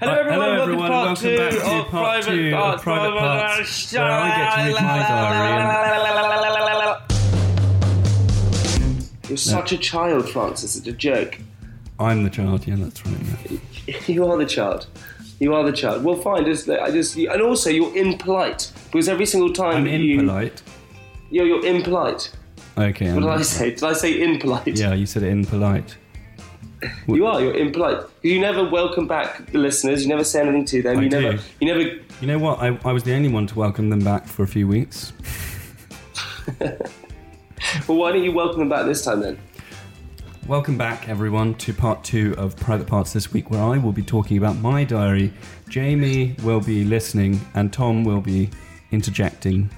Hello, everyone. hello, welcome everyone. to part Welcome back to part Private two of. Private Parts, where I get to read my diary. You're such a child, Francis. It's a joke. I'm the child. Yeah, that's right. yeah. You are the child. You are the child. Well, fine. Just, I just, and also you're impolite because every single time I'm you, impolite. You're, you're impolite. Okay. What I'm did I say? Did I say impolite? Yeah, you said it impolite. You are. You're impolite. You never welcome back the listeners. You never say anything to them. I you do. never. You never. You know what? I, I was the only one to welcome them back for a few weeks. Well, why don't you welcome them back this time then? Welcome back, everyone, to part two of Private Parts this week, where I will be talking about my diary. Jamie will be listening, and Tom will be interjecting.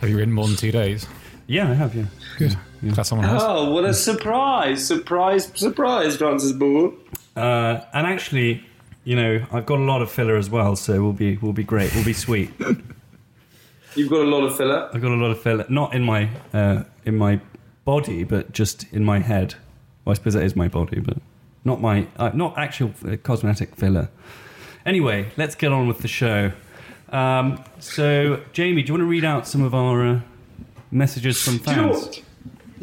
Have you written more than two days? Yeah, I have. Yeah. Good. Glad someone has. Oh, what a surprise! Surprise! Surprise, Francis Ball. Uh, and actually, you know, I've got a lot of filler as well, so we'll be we'll be great. We'll be sweet. You've got a lot of filler. I've got a lot of filler, not in my uh, in my body, but just in my head. Well, I suppose that is my body, but not my uh, not actual uh, cosmetic filler. Anyway, let's get on with the show. Um, so, Jamie, do you want to read out some of our uh, messages from fans? Do you know fans? what?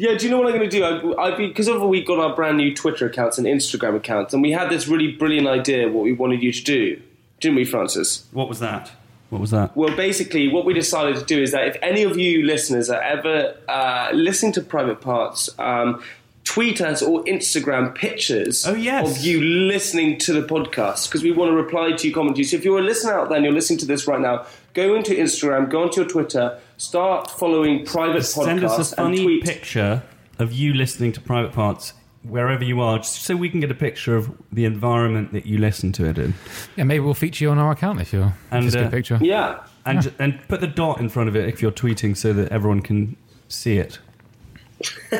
Yeah, do you know what I'm going to do? I, because of we got our brand new Twitter accounts and Instagram accounts, and we had this really brilliant idea what we wanted you to do, didn't we, Francis? What was that? What was that? Well, basically, what we decided to do is that if any of you listeners are ever uh, listening to Private Parts, um, tweet us or Instagram pictures Oh, yes. of you listening to the podcast because we want to reply to you, comment to you. So if you're a listener out there and you're listening to this right now, go into Instagram, go onto your Twitter, start following Private Podcast. Send Podcasts us a funny tweet. picture of you listening to Private Parts wherever you are, just so we can get a picture of the environment that you listen to it in. Yeah, maybe we'll feature you on our account if you're. And, if it's a uh, good picture. Yeah. And, ju- and put the dot in front of it if you're tweeting so that everyone can see it.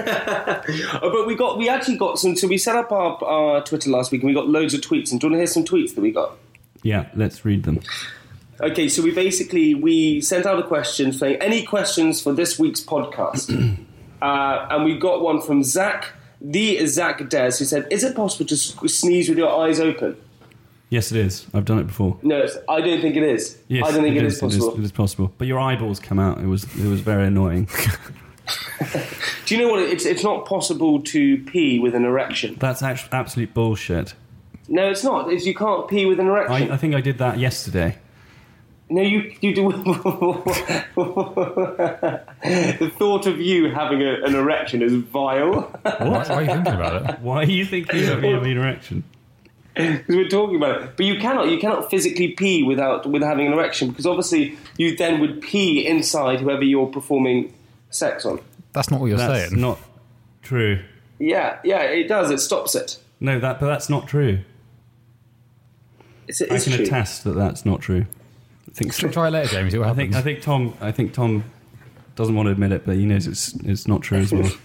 Oh, but we got we actually got some. So we set up our, our Twitter last week and we got loads of tweets. And do you want to hear some tweets that we got? Yeah, let's read them. Okay, so we basically we sent out a question saying any questions for this week's podcast, uh, and we got one from Zach, the Zach Des, who said, "Is it possible to sneeze with your eyes open?" Yes, it is. I've done it before. No, I don't think it is. Yes, I don't think it it is, It possible. is, it is possible. But your eyeballs come out. It was it was very annoying. Do you know what? It's it's not possible to pee with an erection. That's actually absolute bullshit. No, it's not. It's, you can't pee with an erection. I, I think I did that yesterday. No, you you do. the thought of you having a, an erection is vile. Why, why are you thinking about it? Why are you thinking of me having an erection? Because we're talking about it, but you cannot you cannot physically pee without with having an erection because obviously you then would pee inside whoever you're performing sex on. That's not what you're That's saying. not true. Yeah, yeah, it does. It stops it. No, that but that's not true. It's, it I is can true. attest that that's not true. I think Try- Try it later, James. See what I think. I think Tom I think Tom doesn't want to admit it, but he knows it's it's not true as well.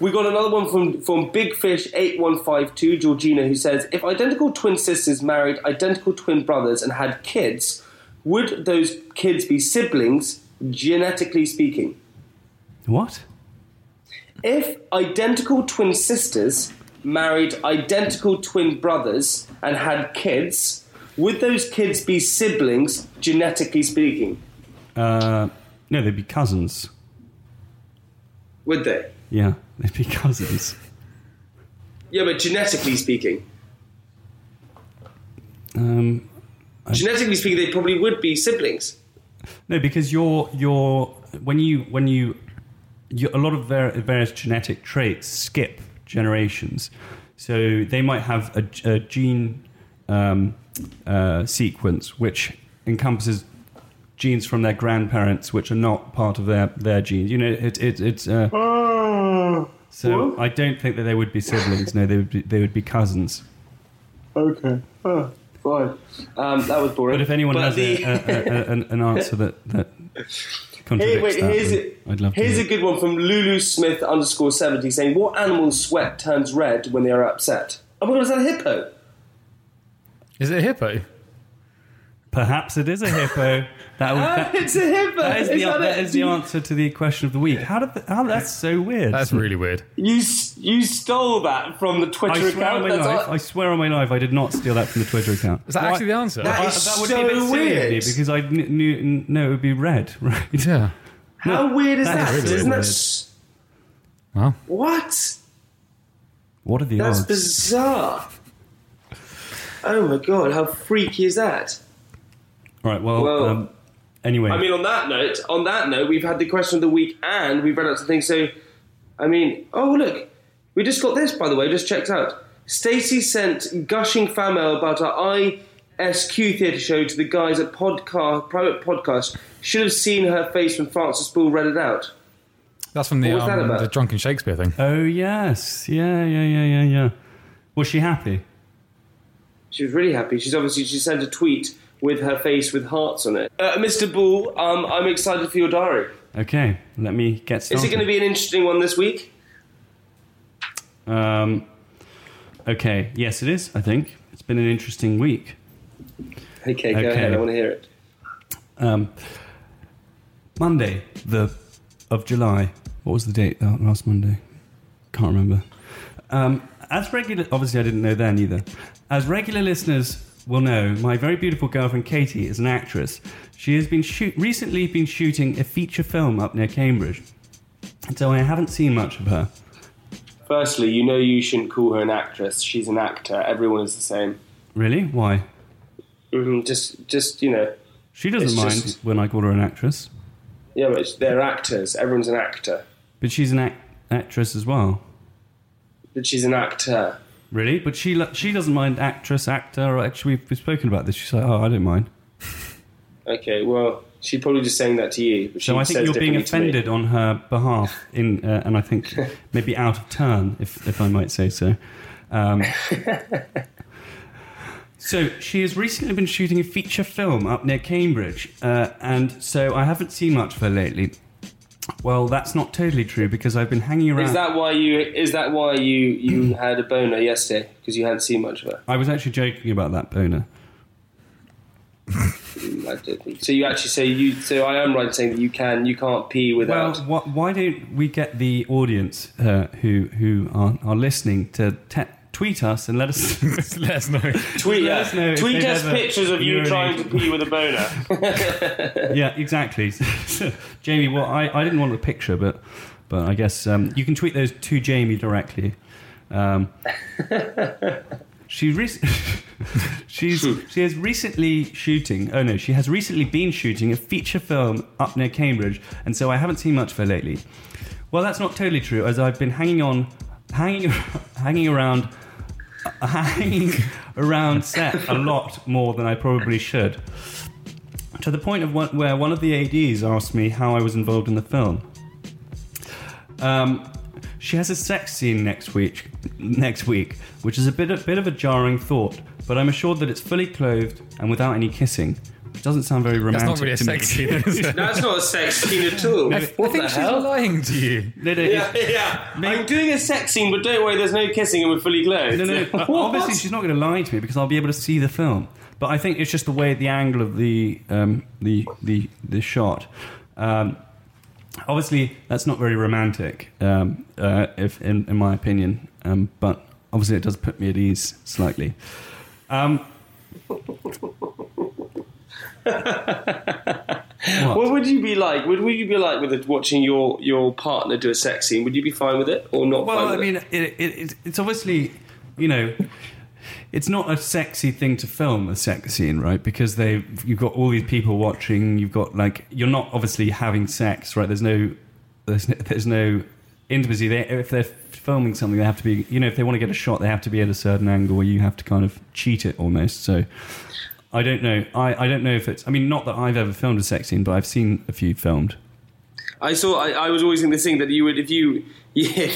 We got another one from, from Big Fish 8152, Georgina, who says If identical twin sisters married identical twin brothers and had kids, would those kids be siblings, genetically speaking? What? If identical twin sisters married identical twin brothers and had kids, would those kids be siblings, genetically speaking? Uh, no, they'd be cousins. Would they? Yeah, they'd be cousins. Yeah, but genetically speaking. Um, Genetically speaking, they probably would be siblings. no, because you're you're when you when you, you a lot of var- various genetic traits skip generations, so they might have a, a gene um, uh, sequence which encompasses genes from their grandparents which are not part of their their genes. You know, it, it it's. Uh, so I don't think that they would be siblings. No, they would be, they would be cousins. Okay. Oh, fine. Um, that was boring. But if anyone But has the- a, a, a, an, an answer that that Hey, contradicts wait, that, here's, then I'd love here's to. a good one from Lulu Smith underscore 70 saying, What animal's sweat turns red when they are upset? Oh my god, is that a hippo? Is it a hippo? Perhaps it is a hippo. That, would, Ah, that, it's a hippo! that is, the, that that it? is the answer to the question of the week. How did the, how that's so weird? That's really weird. You, you stole that from the Twitter I swear on account. my life. all- I swear on my life, I did not steal that from the Twitter account. Is that Why- actually the answer? That I- is that would so be a bit silly weird. because I kn- knew no, it would be red, right? yeah. How weird is that that? is really Isn't that weird. Well, What? What are the That's odds? bizarre. Oh my god, how freaky is that? Right. Well. Well, um, anyway. I mean, on that note, on that note, we've had the question of the week and we've read out some things. So, I mean, oh look, we just got this by the way. Just checked out. Stacey sent gushing fan mail about our ISQ theatre show to the guys at podcast private podcast. Should have seen her face when Francis Bull read it out. that's from the, What was that um, the drunken Shakespeare thing. oh yes. Yeah. Yeah. Yeah. Yeah. Yeah. Was she happy? She was really happy. She's obviously she sent a tweet with her face with hearts on it. Uh, Mr. Bull, um, I'm excited for your diary. Okay. Let me get started. Is it going to be an interesting one this week? Um, okay, yes, it is. I think it's been an interesting week. Okay, go Okay. ahead. I want to hear it. Um, Monday, the of July. What was the date? That last Monday. Can't remember. Um, as regular, obviously, I didn't know then either. As regular listeners will no. my very beautiful girlfriend Katie is an actress. She has been shoot, recently been shooting a feature film up near Cambridge, so I haven't seen much of her. Firstly, you know you shouldn't call her an actress. She's an actor. Everyone is the same. Really? Why? Mhm, Just, just you know. She doesn't mind just- when I call her an actress, Yeah, but they're actors. Everyone's an actor. but she's an act- actress as well. But she's an actor. Really? But she lo- she doesn't mind actress, actor, or actually we've, we've spoken about this. She's like, oh, I don't mind. Okay, well, she's probably just saying that to you. But So I think says you're being differently to me. offended on her behalf, in uh, and I think maybe out of turn, if if I might say so. Um, so she has recently been shooting a feature film up near Cambridge, uh, and so I haven't seen much of her lately. Well, that's not totally true because I've been hanging around. Is that why you? Is that why you you had a boner yesterday because you hadn't seen much of her? I was actually joking about that boner. I think. So you actually say you. So I am right in saying that you can. You can't pee Well, without. wh- why don't we get the audience uh, who who are, are listening to te- tweet us and let us Let us know. tweet let us, us know tweet us ever pictures of you trying to pee with a boner. yeah, exactly. Jamie, well, I, I didn't want a picture, but but I guess um, you can tweet those to Jamie directly. Um, she rec- she's she has recently shooting. Oh no, she has recently been shooting a feature film up near Cambridge, and so I haven't seen much of her lately. Well, that's not totally true, as I've been hanging on, hanging hanging around. Hanging around set a lot more than I probably should to the point of where one of the ads asked me how I was involved in the film. Um, she has a sex scene next week, next week, which is a bit a bit of a jarring thought, but I'm assured that it's fully clothed and without any kissing. Doesn't sound very That's romantic. not really a to me. sex scene, is it? That's not a sex scene at all. I what think the she's hell? lying to you. No, no, Yeah, it's- yeah. I'm doing a sex scene, but don't worry, there's no kissing and we're fully clothed. No, no. What? Obviously, she's not going to lie to me because I'll be able to see the film. But I think it's just the way the angle of the um, the the the shot. Um, obviously, that's not very romantic, um, uh, if in, in my opinion. Um, but obviously, it does put me at ease slightly. Um, What would you be like? Would, would you be like with it, watching your, your partner do a sex scene? Would you be fine with it or not? Well, fine I mean, it? it, it, it's, it's obviously, you know, it's not a sexy thing to film a sex scene, right? Because they, you've got all these people watching. You've got like, you're not obviously having sex, right? There's no, there's no, there's no intimacy. They, if they're filming something, they have to be, you know, if they want to get a shot, they have to be at a certain angle where you have to kind of cheat it almost. So. I don't know. I, I don't know if it's. I mean, not that I've ever filmed a sex scene, but I've seen a few filmed. I saw. I, I was always in this thing that you would, if you, yeah,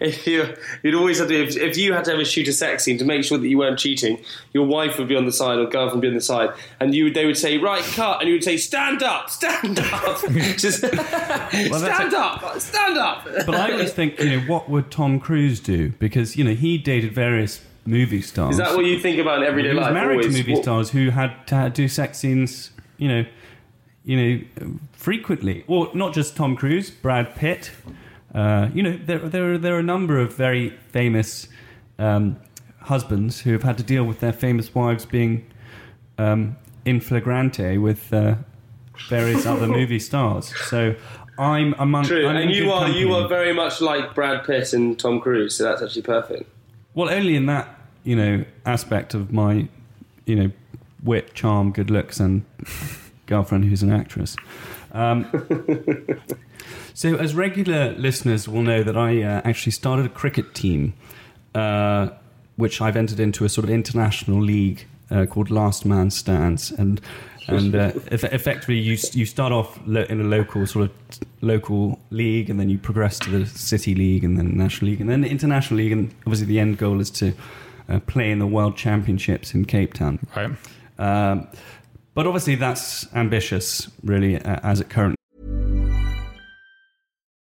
if you, you'd always have to. If, if you had to ever shoot a sex scene to make sure that you weren't cheating, your wife would be on the side or girlfriend would be on the side, and you, would- they would say, "Right, cut," and you would say, "Stand up, stand up, just that's stand up, stand up." But I always think, you know, what would Tom Cruise do? Because you know he dated various movie stars. Is that what you think about in everyday he was life? married always? to movie What- stars who had to do sex scenes, you know, you know, frequently, or not just Tom Cruise, Brad Pitt. Uh, you know, there there are, there are a number of very famous um, husbands who have had to deal with their famous wives being um, in flagrante with uh, various other movie stars. So I'm among. True, I'm and you are you are very much like Brad Pitt and Tom Cruise, so that's actually perfect. Well, only in that you know aspect of my you know wit, charm, good looks, and girlfriend who's an actress. Um, so, as regular listeners will know, that I uh, actually started a cricket team, uh, which I've entered into a sort of international league uh, called Last Man Stands, and and uh, effectively you you start off lo- in a local sort of local league, and then you progress to the city league, and then national league, and then the international league, and obviously the end goal is to uh, play in the World Championships in Cape Town. Right. Um, but obviously that's ambitious, really, uh, as it currently.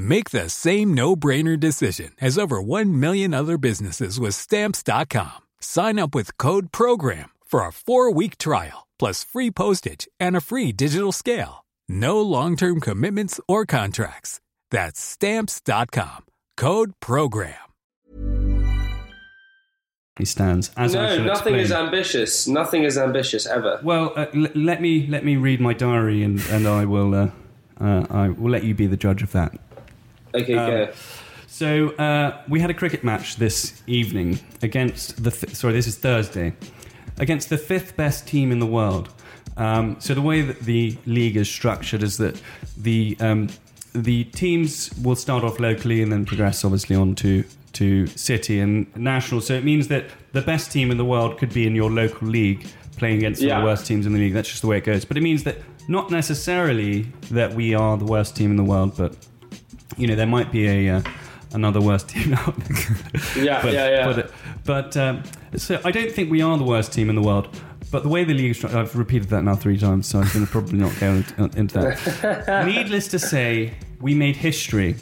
Make the same no-brainer decision as over 1 million other businesses with stamps.com. Sign up with code program for a 4-week trial plus free postage and a free digital scale. No long-term commitments or contracts. That's stamps.com. Code program. He stands as no, shall nothing is ambitious. Nothing is ambitious ever. Well, uh, l- let me let me read my diary, and and I will uh, uh, I will let you be the judge of that. Okay, Um, go. So uh, we had a cricket match this evening against the. Th- sorry, this is Thursday. against the fifth best team in the world. Um, so the way that the league is structured is that the um, the teams will start off locally and then progress obviously on to to city and national. So it means that the best team in the world could be in your local league playing against Yeah. the worst teams in the league. That's just the way it goes. But it means that not necessarily that we are the worst team in the world, but you know there might be a uh, another worst team out there. Yeah, but, yeah, yeah. But, but um, so I don't think we are the worst team in the world. But the way the league is structured, I've repeated that now three times, so I'm going to probably not go into, into that. Needless to say, we made history.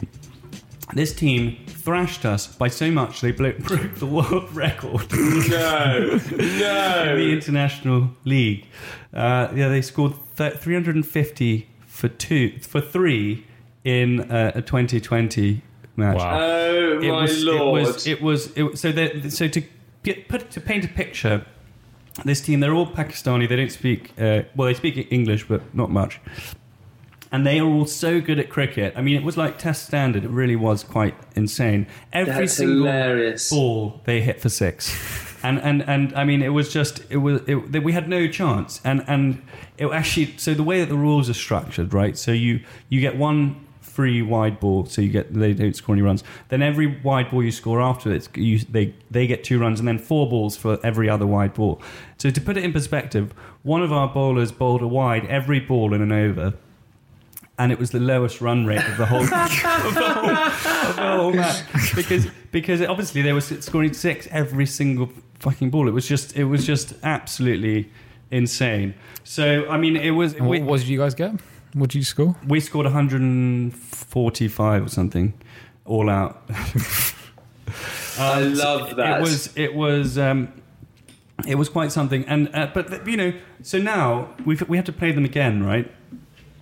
This team thrashed us by so much they broke the world record No, no. in the international league. Uh, yeah, they scored th- 350 for two for three in uh, a 2020 match. Wow. Oh It my was, lord! It was. It was. It was so. that- So to get, put to paint a picture, this team they're all Pakistani. They don't speak. Uh, well, they speak English, but not much. And they are all so good at cricket. I mean, it was like test standard. It really was quite insane. Every That's single hilarious. ball they hit for six. And, and and I mean it was just it was it, we had no chance and and it actually so the way that the rules are structured right so you you get one free wide ball so you get they don't score any runs then every wide ball you score after it you, they they get two runs and then four balls for every other wide ball so to put it in perspective one of our bowlers bowled a wide every ball in an over and it was the lowest run rate of the whole, of the whole, of the whole match because because obviously they were scoring six every single fucking ball. It was just it was just absolutely insane. So I mean, it was And we, what, what did you guys get? What did you score? we scored 145 or something all out. I love that. It was it was um, it was quite something. And uh, but you know, so now we we have to play them again, right?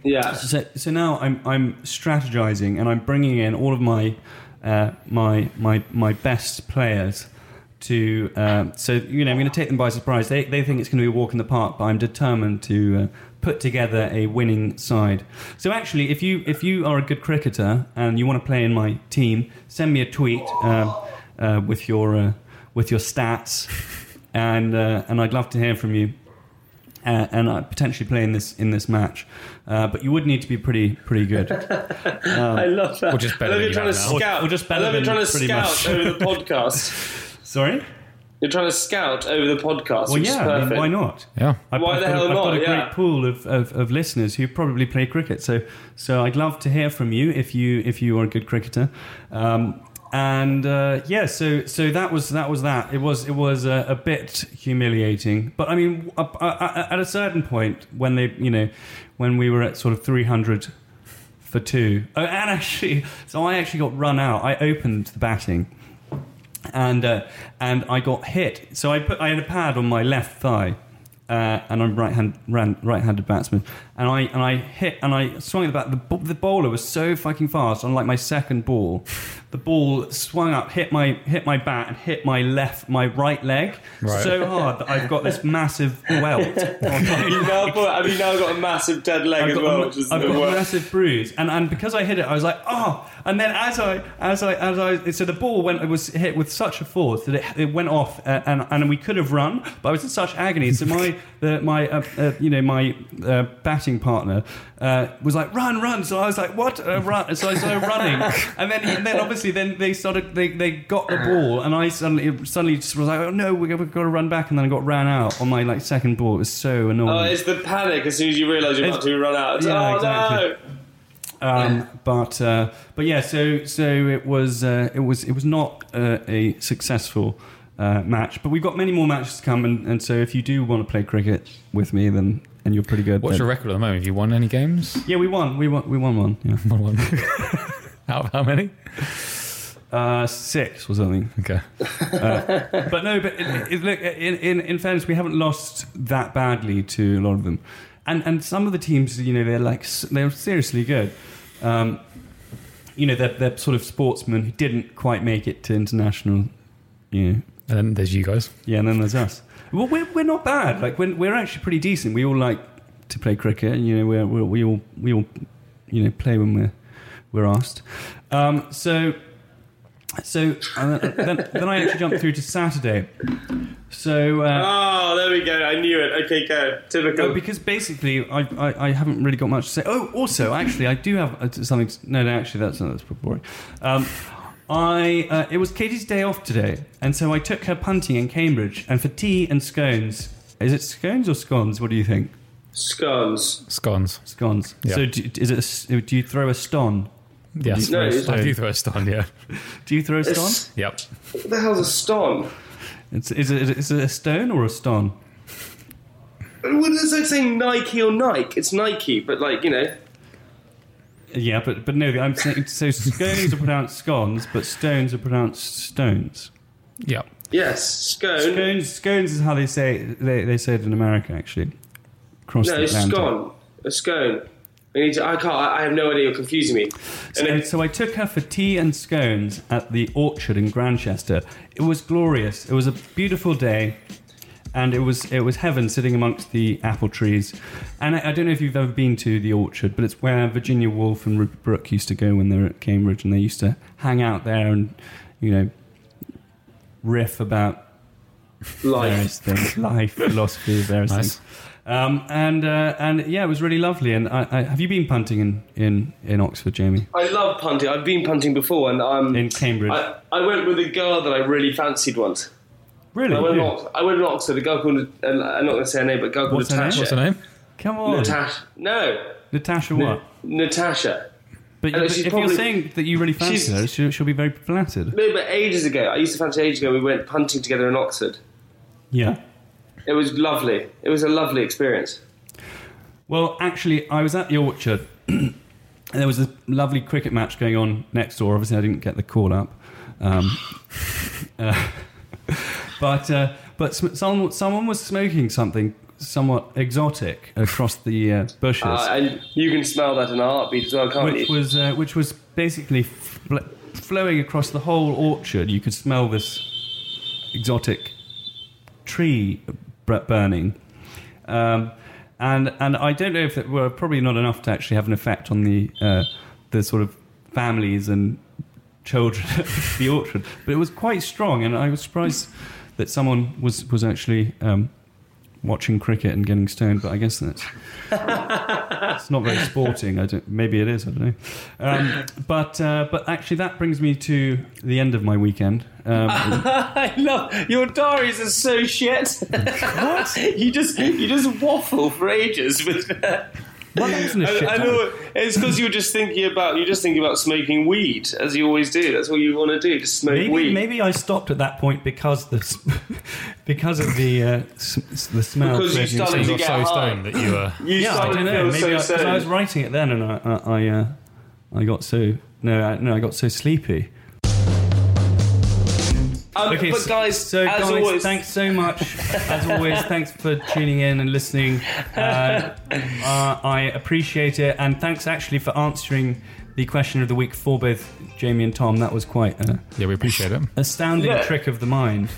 yeah. So, so now I'm I'm strategizing and I'm bringing in all of my uh, my my my best players to um, so you know I'm going to take them by surprise. They they think it's going to be a walk in the park, but I'm determined to uh, put together a winning side. So actually, if you if you are a good cricketer and you want to play in my team, send me a tweet um, uh, with your uh, with your stats, and uh, and I'd love to hear from you uh, and uh, potentially play in this in this match. Uh, but you would need to be pretty pretty good. I love that. Or just better I love than you're you trying to now. scout. Or just I better love you're than trying to scout much. over the podcast. Sorry. You're trying to scout over the podcast. Well, which is yeah. I mean, perfect. why not? Yeah. I've, Why I've the got, hell a, I've got not? a great Yeah. pool of, of, of listeners who probably play cricket. So so I'd love to hear from you if you if you are a good cricketer. Um, and uh, yeah, so so that was that was that. It was it was a, a bit humiliating, but I mean, at a certain point when they you know when we were at sort of three hundred for two, oh, and actually, so I actually got run out. I opened the batting and uh, and I got hit. So I put I had a pad on my left thigh, uh, and I'm right hand ran, right-handed batsman, and I and I hit and I swung at the bat. The, bo- the bowler was so fucking fast on like my second ball, the ball swung up, hit my hit my bat, and hit my left my right leg Right. so hard that I've got this massive welt. on my You now got, have you now got a massive dead leg I've as well? a, which is I've got a massive bruise, and and because I hit it, I was like, oh. And then as I as I as I so the ball went it was hit with such a force that it, it went off, uh, and and we could have run, but I was in such agony. So my the, my uh, uh, you know my uh, batting partner uh, was like run run. So I was like what uh, run? So I started running, and then and then obviously then they started they, they got the ball, and I suddenly suddenly just was like oh no we've got to run back, and then I got ran out on my like second ball. It was so annoying. Oh, it's the panic as soon as you realise you're about to run out. It's, Yeah, oh exactly. no! Um, but uh, but yeah, so so it was uh, it was it was not uh, a successful uh, match. But we've got many more matches to come, and, and so if you do want to play cricket with me, then and you're pretty good. What's then- your record at the moment? Have you won any games? Yeah, we won. We won. We won one. Yeah, Won one. Out of how many? uh, six or something. Okay. But no, but it, it, look, in, in in fairness, we haven't lost that badly to a lot of them, and and some of the teams, you know, they're like they're seriously good. Um, you know, they're, they're sort of sportsmen who didn't quite make it to international. You know, And then there's you guys. yeah, and then there's us. Well, we're we're not bad. Like we're we're actually pretty decent. We all like to play cricket. and, You know, we're, we're we all we all you know play when we're we're asked. Um, so So uh, then, then I actually jumped through to Saturday. So uh, Oh, there we go. I knew it. Okay, go. Typical. no, because basically I, I I haven't really got much to say. Oh, also actually I do have uh, something. No, no, actually that's that's pretty boring. Um, I uh, it was Katie's day off today, and so I took her punting in Cambridge, and for tea and scones. Is it scones or scones? What do you think? Scones. Scones. Scones. Yeah. So do, is it? A s do you throw a ston? Yes. No, I it's- do throw a stone, yeah. Do you throw a stone? It's- Yep. What the hell's a stone? It's, is, it, is it a stone or a stone? What is it saying Nike or Nike? It's Nike, but like, you know. Yeah, but but no, I'm saying so. Scones are pronounced scones, but stones are pronounced stones. Yep. Yes, scone. Scones, scones is how they say they, they say it in America actually. Across No, the it's Atlantic. scone. A scone. I, need to, I can't. I I have no idea. You're confusing me. So, then, so I took her for tea and scones at the orchard in Grantchester. It was glorious. It was a beautiful day, and it was it was heaven sitting amongst the apple trees. And I, I don't know if you've ever been to the orchard, but it's where Virginia Woolf and Rupert Brooke used to go when they were at Cambridge, and they used to hang out there and you know riff about life. things, life, philosophy, various Nice. things. Um, and uh, and yeah, it was really lovely. And I, I, have you been punting in, in, in Oxford, Jamie? I love punting. I've been punting before, and um, In Cambridge? I, I went with a girl that I really fancied once. Really? I went, Who? to Ox- I went to Oxford. A girl called. Uh, I'm not going to say her name, but a girl called What's her? Natasha. What's her name? Come on, Natasha. No, Natasha. What? Natasha. But, but if probably- you're saying that you really fancy her, she'll, she'll be very flattered. No, but ages ago. I used to fancy ages ago. We went punting together in Oxford. Yeah. It was lovely. It was a lovely experience. Well, actually, I was at the orchard, and there was a lovely cricket match going on next door. Obviously, I didn't get the call up, um, uh, but uh, but sm- someone someone was smoking something somewhat exotic across the uh, bushes. Uh, and you can smell that in a heartbeat as well, can't which you? was uh, which was basically fl- flowing across the whole orchard. You could smell this exotic tree br- burning, um, and and I don't know if it were probably not enough to actually have an effect on the uh, the sort of families and children at the orchard, but it was quite strong, and I was surprised that someone was was actually. Um, Watching cricket and getting stoned, but I guess that's it's not very sporting. I don't. Maybe it is. I don't know. Um, but uh, but actually, that brings me to the end of my weekend. Um, I love your diaries are so shit. what? you just you just waffle for ages with. Well, that wasn't a shit I, I know it's because you're just thinking about you're just thinking about smoking weed as you always do. That's what you want to do, just smoke Maybe, weed. maybe I stopped at that point because the because of the uh, s- s- the smell. Because you floating started to get so high. stoned that you uh, You yeah, I don't know. feel Maybe so I, 'cause I was writing it then, and I I, I, uh, I got so no I, no I got so sleepy. Um, Okay, but guys, so as guys, always, thanks so much. As always, thanks for tuning in and listening. Uh, uh, I appreciate it, and thanks actually for answering the question of the week for both Jamie and Tom. That was quite an yeah, we appreciate it. astounding Yeah. trick of the mind.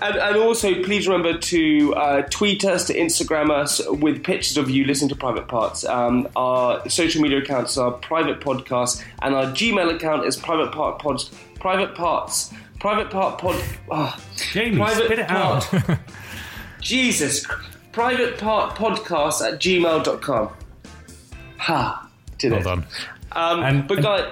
And, and also, please remember to uh, tweet us, to Instagram us with pictures of you listening to Private Parts. Um, our social media accounts are Private Podcast, and our Gmail account is Private Part Pods. Private Parts. Private Part Pod. ah, Jamie, private spit it part, out. Jesus. Private Part Podcast at gmail.com. Ha. Did Well it. done. Um, And- but guys.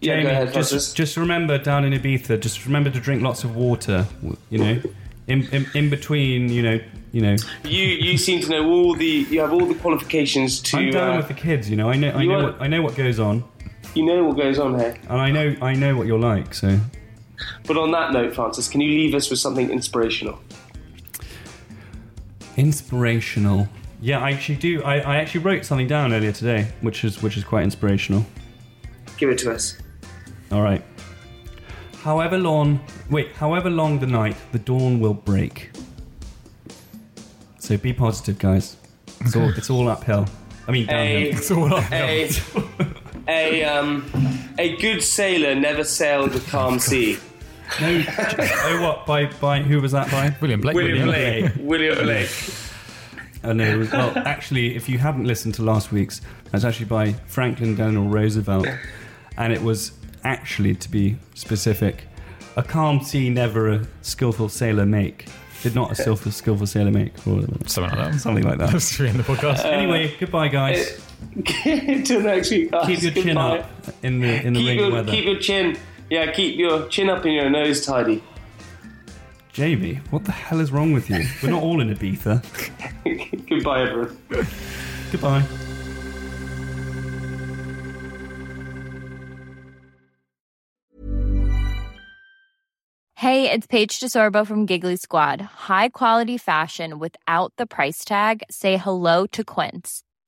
Yeah, Jamie, ahead, just, just remember down in Ibiza, just remember to drink lots of water. You know, in, in, in between, you know, you know. You you seem to know all the you have all the qualifications to I'm down uh, with the kids. You know, I know, I know, are- what, I know what goes on, you know what goes on here. and I know, I know what you're like. So. But on that note, Francis, can you leave us with something inspirational? Inspirational. Yeah, I actually do. I, I actually wrote something down earlier today, which is which is quite inspirational. Give it to us. All right. However long, wait, however long the night, the dawn will break. So be positive, guys. It's all it's all uphill. I mean A, downhill. a, a, um, a good sailor never sailed a calm oh, sea. No, oh what? By by who was that by? William Blake. William Blake. Blake. William Blake. Oh no. Well, actually, if you haven't listened to last week's, that's actually by Franklin Delano Roosevelt, and it was actually, to be specific, A calm sea never a skillful sailor make. Did not a skillful, skillful sailor make. Or Something like that. Something like that. That's true in the podcast. anyway, goodbye, guys. Until next week, guys. Keep your chin Goodbye. up in the in the Keep rainy your, weather. keep your chin. Yeah, keep your chin up and your nose tidy. Jamie, what the hell is wrong with you? We're not all in Ibiza. Goodbye, everyone. Goodbye. Hey, it's Paige DeSorbo from Giggly Squad. High quality fashion without the price tag. Say hello to Quince.